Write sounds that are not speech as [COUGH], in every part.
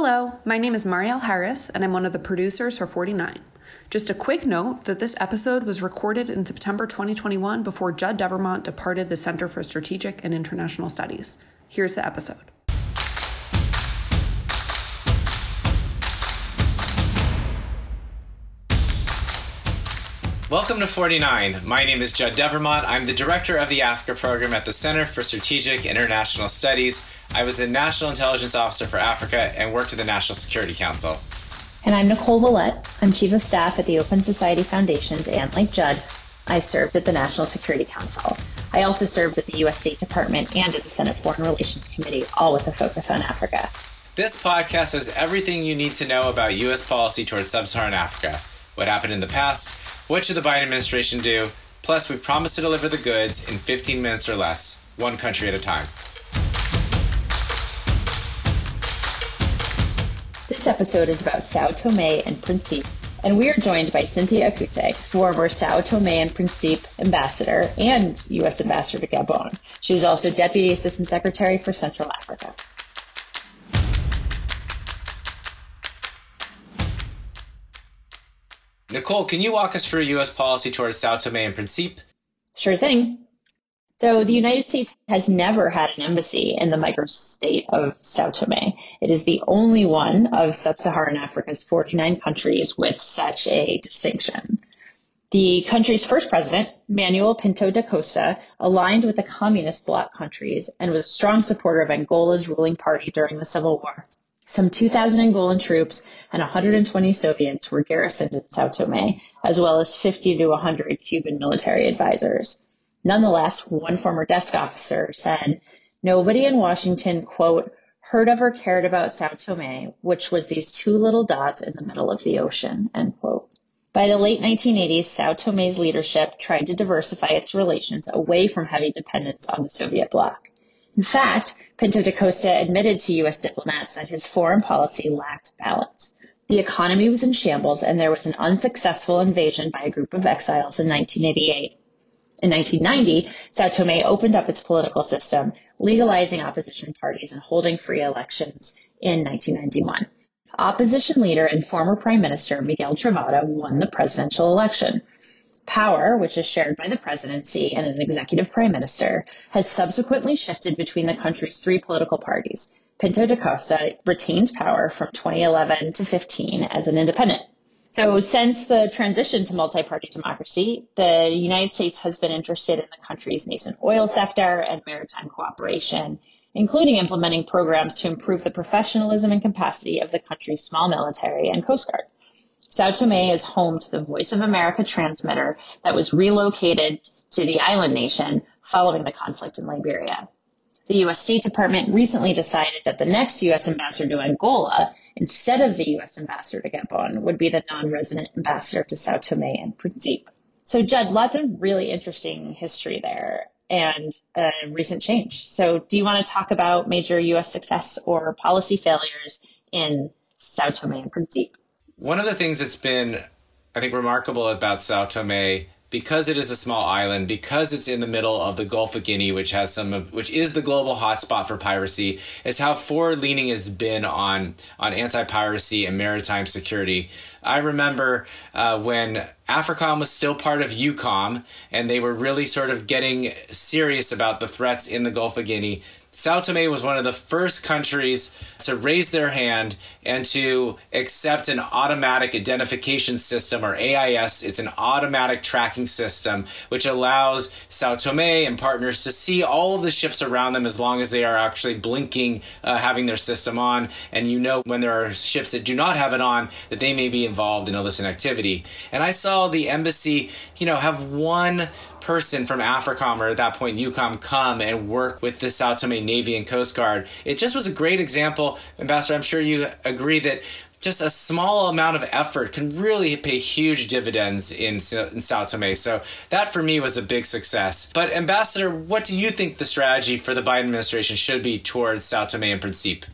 Hello, my name is Marielle Harris, and I'm one of the producers for 49. Just a quick note that this episode was recorded in September 2021 before Judd Devermont departed the Center for Strategic and International Studies. Here's the episode. Welcome to 49. My name is Judd Devermont. I'm the director of the Africa program at the Center for Strategic International Studies. I was a National Intelligence Officer for Africa and worked at the National Security Council. And I'm Nicole Willett. I'm Chief of Staff at the Open Society Foundations, and like Judd, I served at the National Security Council. I also served at the U.S. State Department and at the Senate Foreign Relations Committee, all with a focus on Africa. This podcast has everything you need to know about U.S. policy towards sub Saharan Africa. What happened in the past, what should the Biden administration do? Plus, we promise to deliver the goods in 15 minutes or less, one country at a time. This episode is about Sao Tome and Principe, and we are joined by Cynthia Akuetteh, former Sao Tome and Principe ambassador and U.S. ambassador to Gabon. She was also Deputy Assistant Secretary for Central Africa. Nicole, can you walk us through U.S. policy towards Sao Tome and Principe? Sure thing. So the United States has never had an embassy in the microstate of Sao Tome. It is the only one of sub-Saharan Africa's 49 countries with such a distinction. The country's first president, Manuel Pinto da Costa, aligned with the communist bloc countries and was a strong supporter of Angola's ruling party during the Civil War. Some 2,000 Angolan troops and 120 Soviets were garrisoned in Sao Tome, as well as 50 to 100 Cuban military advisors. Nonetheless, one former desk officer said, nobody in Washington, quote, heard of or cared about Sao Tome, which was these two little dots in the middle of the ocean, end quote. By the late 1980s, Sao Tome's leadership tried to diversify its relations away from heavy dependence on the Soviet bloc. In fact, Pinto da Costa admitted to U.S. diplomats that his foreign policy lacked balance. The economy was in shambles, and there was an unsuccessful invasion by a group of exiles in 1988. In 1990, Sao Tome opened up its political system, legalizing opposition parties and holding free elections in 1991. Opposition leader and former Prime Minister Miguel Trovoada won the presidential election. Power, which is shared by the presidency and an executive prime minister, has subsequently shifted between the country's three political parties. Pinto da Costa retained power from 2011 to 15 as an independent. So, since the transition to multi party democracy, the United States has been interested in the country's nascent oil sector and maritime cooperation, including implementing programs to improve the professionalism and capacity of the country's small military and Coast Guard. Sao Tome is home to the Voice of America transmitter that was relocated to the island nation following the conflict in Liberia. The U.S. State Department recently decided that the next U.S. ambassador to Angola, instead of the U.S. ambassador to Gabon, would be the non-resident ambassador to Sao Tome and Principe. So, Judd, lots of really interesting history there and a recent change. So, do you want to talk about major U.S. success or policy failures in Sao Tome and Principe? One of the things that's been, I think, remarkable about Sao Tome, because it is a small island, because it's in the middle of the Gulf of Guinea, which has some of, which is the global hotspot for piracy, is how forward-leaning it's been on on anti-piracy and maritime security. I remember uh, when AFRICOM was still part of EUCOM, and they were really sort of getting serious about the threats in the Gulf of Guinea. Sao Tome was one of the first countries to raise their hand and to accept an automatic identification system or AIS. It's an automatic tracking system which allows Sao Tome and partners to see all of the ships around them as long as they are actually blinking, uh, having their system on. And you know when there are ships that do not have it on that they may be involved in illicit activity. And I saw the embassy, you know, have one person from AFRICOM or at that point EUCOM come and work with the Sao Tome Navy and Coast Guard. It just was a great example, Ambassador. I'm sure you agree that just a small amount of effort can really pay huge dividends in, in Sao Tome. So that for me was a big success. But Ambassador, what do you think the strategy for the Biden administration should be towards Sao Tome and Principe?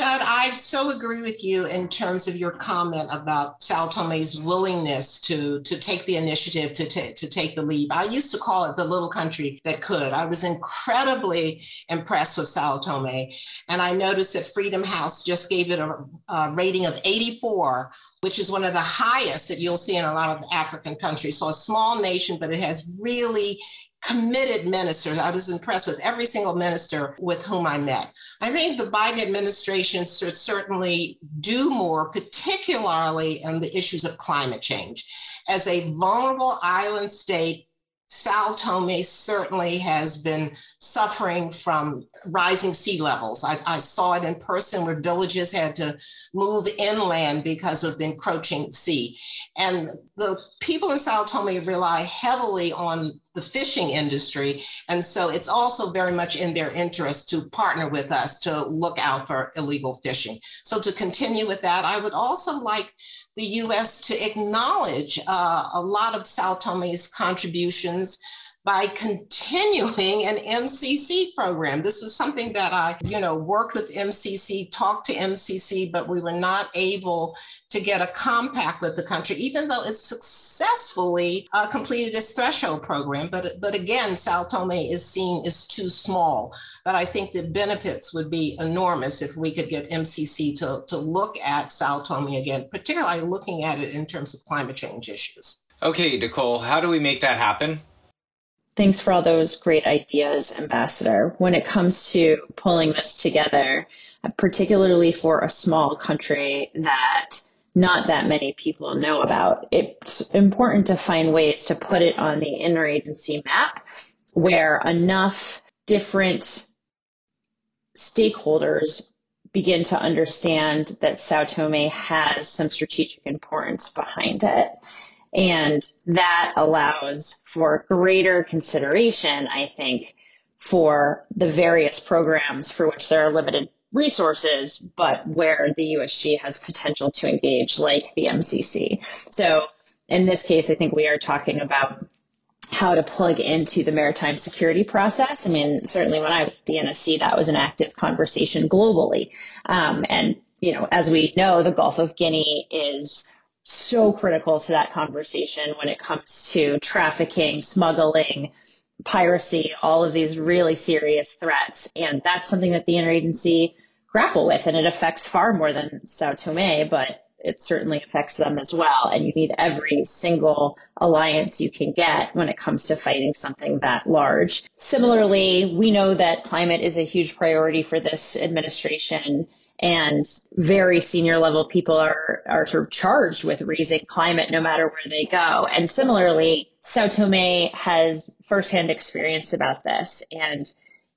Judd, I so agree with you in terms of your comment about Sao Tome's willingness to, to take the initiative, to, t- to take the lead. I used to call it the little country that could. I was incredibly impressed with Sao Tome. And I noticed that Freedom House just gave it a, a rating of 84 which is one of the highest that you'll see in a lot of African countries. So a small nation, but it has really committed ministers. I was impressed with every single minister with whom I met. I think the Biden administration should certainly do more, particularly on the issues of climate change. As a vulnerable island state, Sao Tome certainly has been suffering from rising sea levels. I, I, saw it in person where villages had to move inland because of the encroaching sea. And the people in Sao Tome rely heavily on the fishing industry. And so it's also very much in their interest to partner with us to look out for illegal fishing. So to continue with that, I would also like the U.S. to acknowledge uh, a lot of Sao Tome's contributions by continuing an MCC program. This was something that I, you know, worked with MCC, talked to MCC, but we were not able to get a compact with the country, even though it successfully uh, completed its threshold program. But, but again, Sao Tome is seen as too small. But I think the benefits would be enormous if we could get MCC to, to look at Sao Tome again, particularly looking at it in terms of climate change issues. Okay, Nicole, how do we make that happen? Thanks for all those great ideas, Ambassador. When it comes to pulling this together, particularly for a small country that not that many people know about, it's important to find ways to put it on the interagency map where enough different stakeholders begin to understand that Sao Tome has some strategic importance behind it. And that allows for greater consideration, I think, for the various programs for which there are limited resources, but where the USG has potential to engage, like the MCC. So in this case, I think we are talking about how to plug into the maritime security process. I mean, certainly when I was at the NSC, that was an active conversation globally. Um, and, you know, as we know, the Gulf of Guinea is so critical to that conversation when it comes to trafficking, smuggling, piracy, all of these really serious threats. And that's something that the interagency grapple with, and it affects far more than Sao Tome, but it certainly affects them as well. And you need every single alliance you can get when it comes to fighting something that large. Similarly, we know that climate is a huge priority for this administration and very senior level people are, are sort of charged with raising climate no matter where they go. And similarly, Sao Tome has firsthand experience about this. And,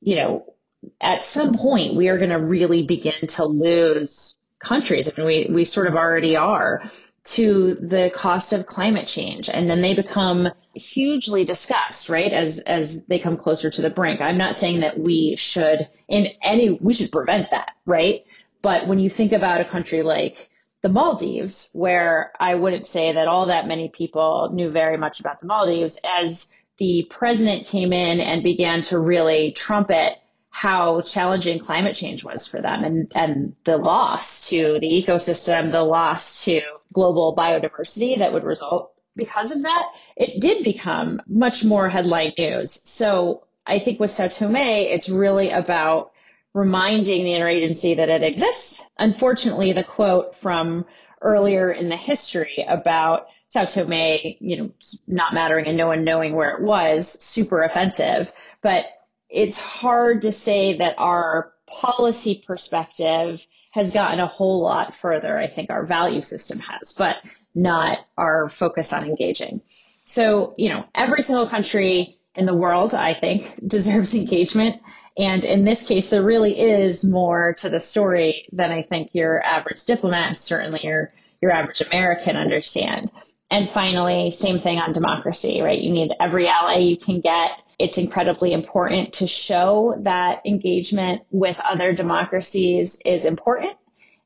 you know, at some point we are going to really begin to lose countries. I mean, we, we sort of already are to the cost of climate change. And then they become hugely discussed, right? As, as they come closer to the brink. I'm not saying that we should in any, we should prevent that, right? But when you think about a country like the Maldives, where I wouldn't say that all that many people knew very much about the Maldives, as the president came in and began to really trumpet how challenging climate change was for them and, and the loss to the ecosystem, the loss to global biodiversity that would result because of that, it did become much more headline news. So I think with Sao Tome, it's really about reminding the interagency that it exists. Unfortunately, the quote from earlier in the history about Sao Tome, you know, not mattering and no one knowing where it was, super offensive. But it's hard to say that our policy perspective has gotten a whole lot further. I think our value system has, but not our focus on engaging. So, you know, every single country in the world, I think, [LAUGHS] deserves engagement. And in this case, there really is more to the story than I think your average diplomat, certainly your, your average American understand. And finally, same thing on democracy, right? You need every ally you can get. It's incredibly important to show that engagement with other democracies is important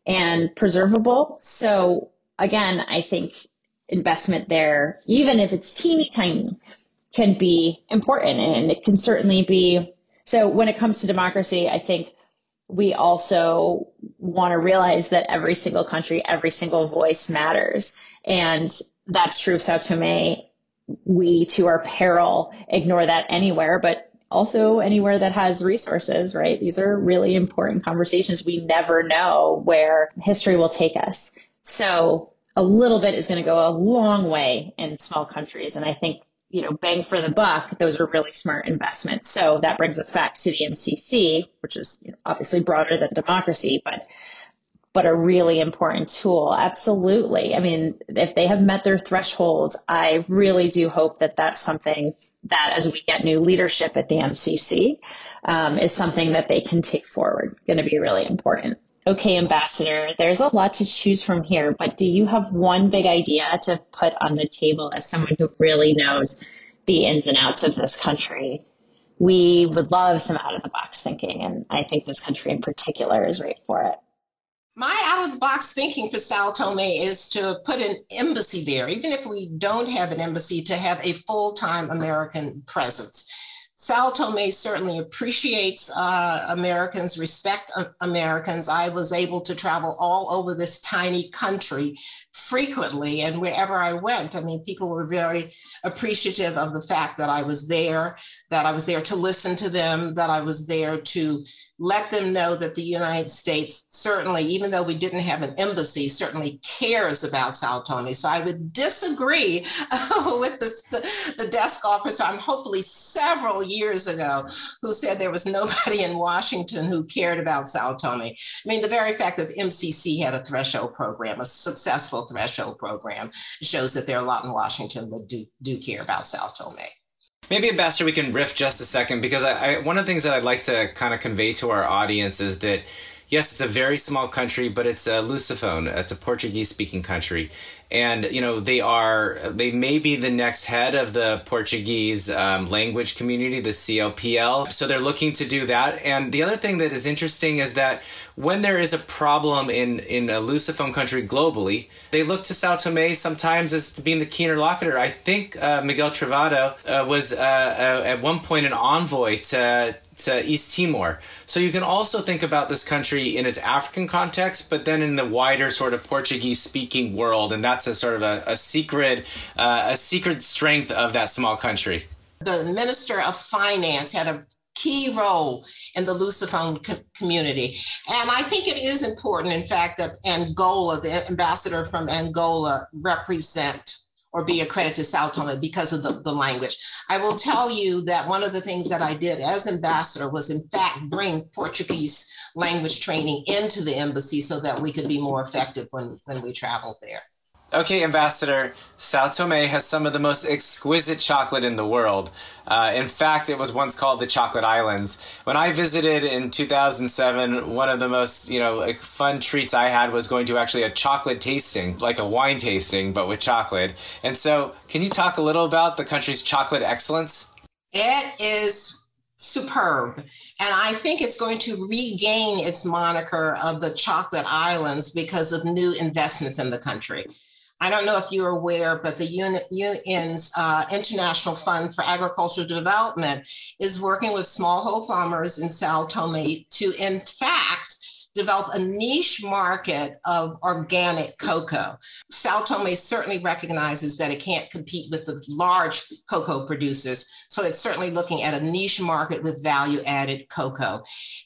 and preservable. So again, I think investment there, even if it's teeny tiny, can be important and it can certainly be so when it comes to democracy, I think we also want to realize that every single country, every single voice matters. And that's true of Sao Tome. We, to our peril, ignore that anywhere, but also anywhere that has resources, right? These are really important conversations. We never know where history will take us. So a little bit is going to go a long way in small countries. And I think you know, bang for the buck, those are really smart investments. So that brings us back to the MCC, which is you know, obviously broader than democracy, but but a really important tool. Absolutely. I mean, if they have met their thresholds, I really do hope that that's something that, as we get new leadership at the MCC, um, is something that they can take forward. Going to be really important. Okay, Ambassador, there's a lot to choose from here, but do you have one big idea to put on the table as someone who really knows the ins and outs of this country? We would love some out of the box thinking, and I think this country in particular is right for it. My out of the box thinking for Sao Tome is to put an embassy there, even if we don't have an embassy, to have a full time American presence Sao Tome certainly appreciates uh, Americans, respect Americans. I was able to travel all over this tiny country frequently, and wherever I went, I mean, people were very appreciative of the fact that I was there, that I was there to listen to them, that I was there to let them know that the United States certainly, even though we didn't have an embassy, certainly cares about Sao Tome. So I would disagree [LAUGHS] with the, the desk officer, I'm hopefully several years ago, who said there was nobody in Washington who cared about Sao Tome. I mean, the very fact that the MCC had a threshold program, a successful threshold program, shows that there are a lot in Washington that do, do care about Sao Tome. Maybe, Ambassador, we can riff just a second because I, I, one of the things that I'd like to kind of convey to our audience is that yes, it's a very small country, but it's a Lusophone. It's a Portuguese speaking country and you know they are they may be the next head of the Portuguese um, language community, the CLPL. So they're looking to do that. And the other thing that is interesting is that when there is a problem in in a Lusophone country globally, they look to Sao Tome sometimes as being the key interlocutor. I think uh, Miguel Trovoada uh, was uh, uh, at one point an envoy to to East Timor. So you can also think about this country in its African context, but then in the wider sort of Portuguese speaking world, and that's a sort of a, a secret uh, a secret strength of that small country. The Minister of Finance had a key role in the Lusophone co- community. And I think it is important, in fact, that Angola, the ambassador from Angola, represent or be accredited to Sao Tome because of the, the language. I will tell you that one of the things that I did as ambassador was, in fact, bring Portuguese language training into the embassy so that we could be more effective when, when we traveled there. Okay, Ambassador, Sao Tome has some of the most exquisite chocolate in the world. Uh, in fact, it was once called the Chocolate Islands. When I visited in 2007, one of the most, you know, fun treats I had was going to actually a chocolate tasting, like a wine tasting, but with chocolate. And so, can you talk a little about the country's chocolate excellence? It is superb. And I think it's going to regain its moniker of the Chocolate Islands because of new investments in the country. I don't know if you're aware, but the UN's uh, International Fund for Agricultural Development is working with smallholder farmers in Sao Tome to, in fact, develop a niche market of organic cocoa. Sao Tome certainly recognizes that it can't compete with the large cocoa producers. So it's certainly looking at a niche market with value added cocoa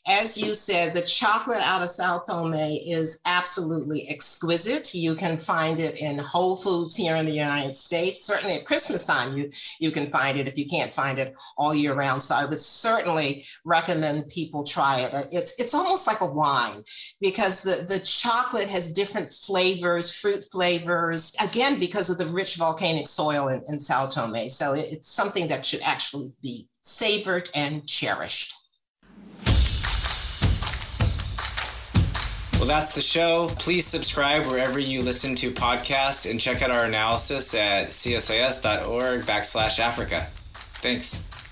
as you said, the chocolate out of Sao Tome is absolutely exquisite. You can find it in Whole Foods here in the United States. Certainly at Christmas time, you, you can find it if you can't find it all year round. So I would certainly recommend people try it. Uh, it's, it's almost like a wine because the, the chocolate has different flavors, fruit flavors, again, because of the rich volcanic soil in, in Sao Tome. So it's something that should actually be savored and cherished. Well, that's the show. Please subscribe wherever you listen to podcasts and check out our analysis at csis.org backslash Africa. Thanks.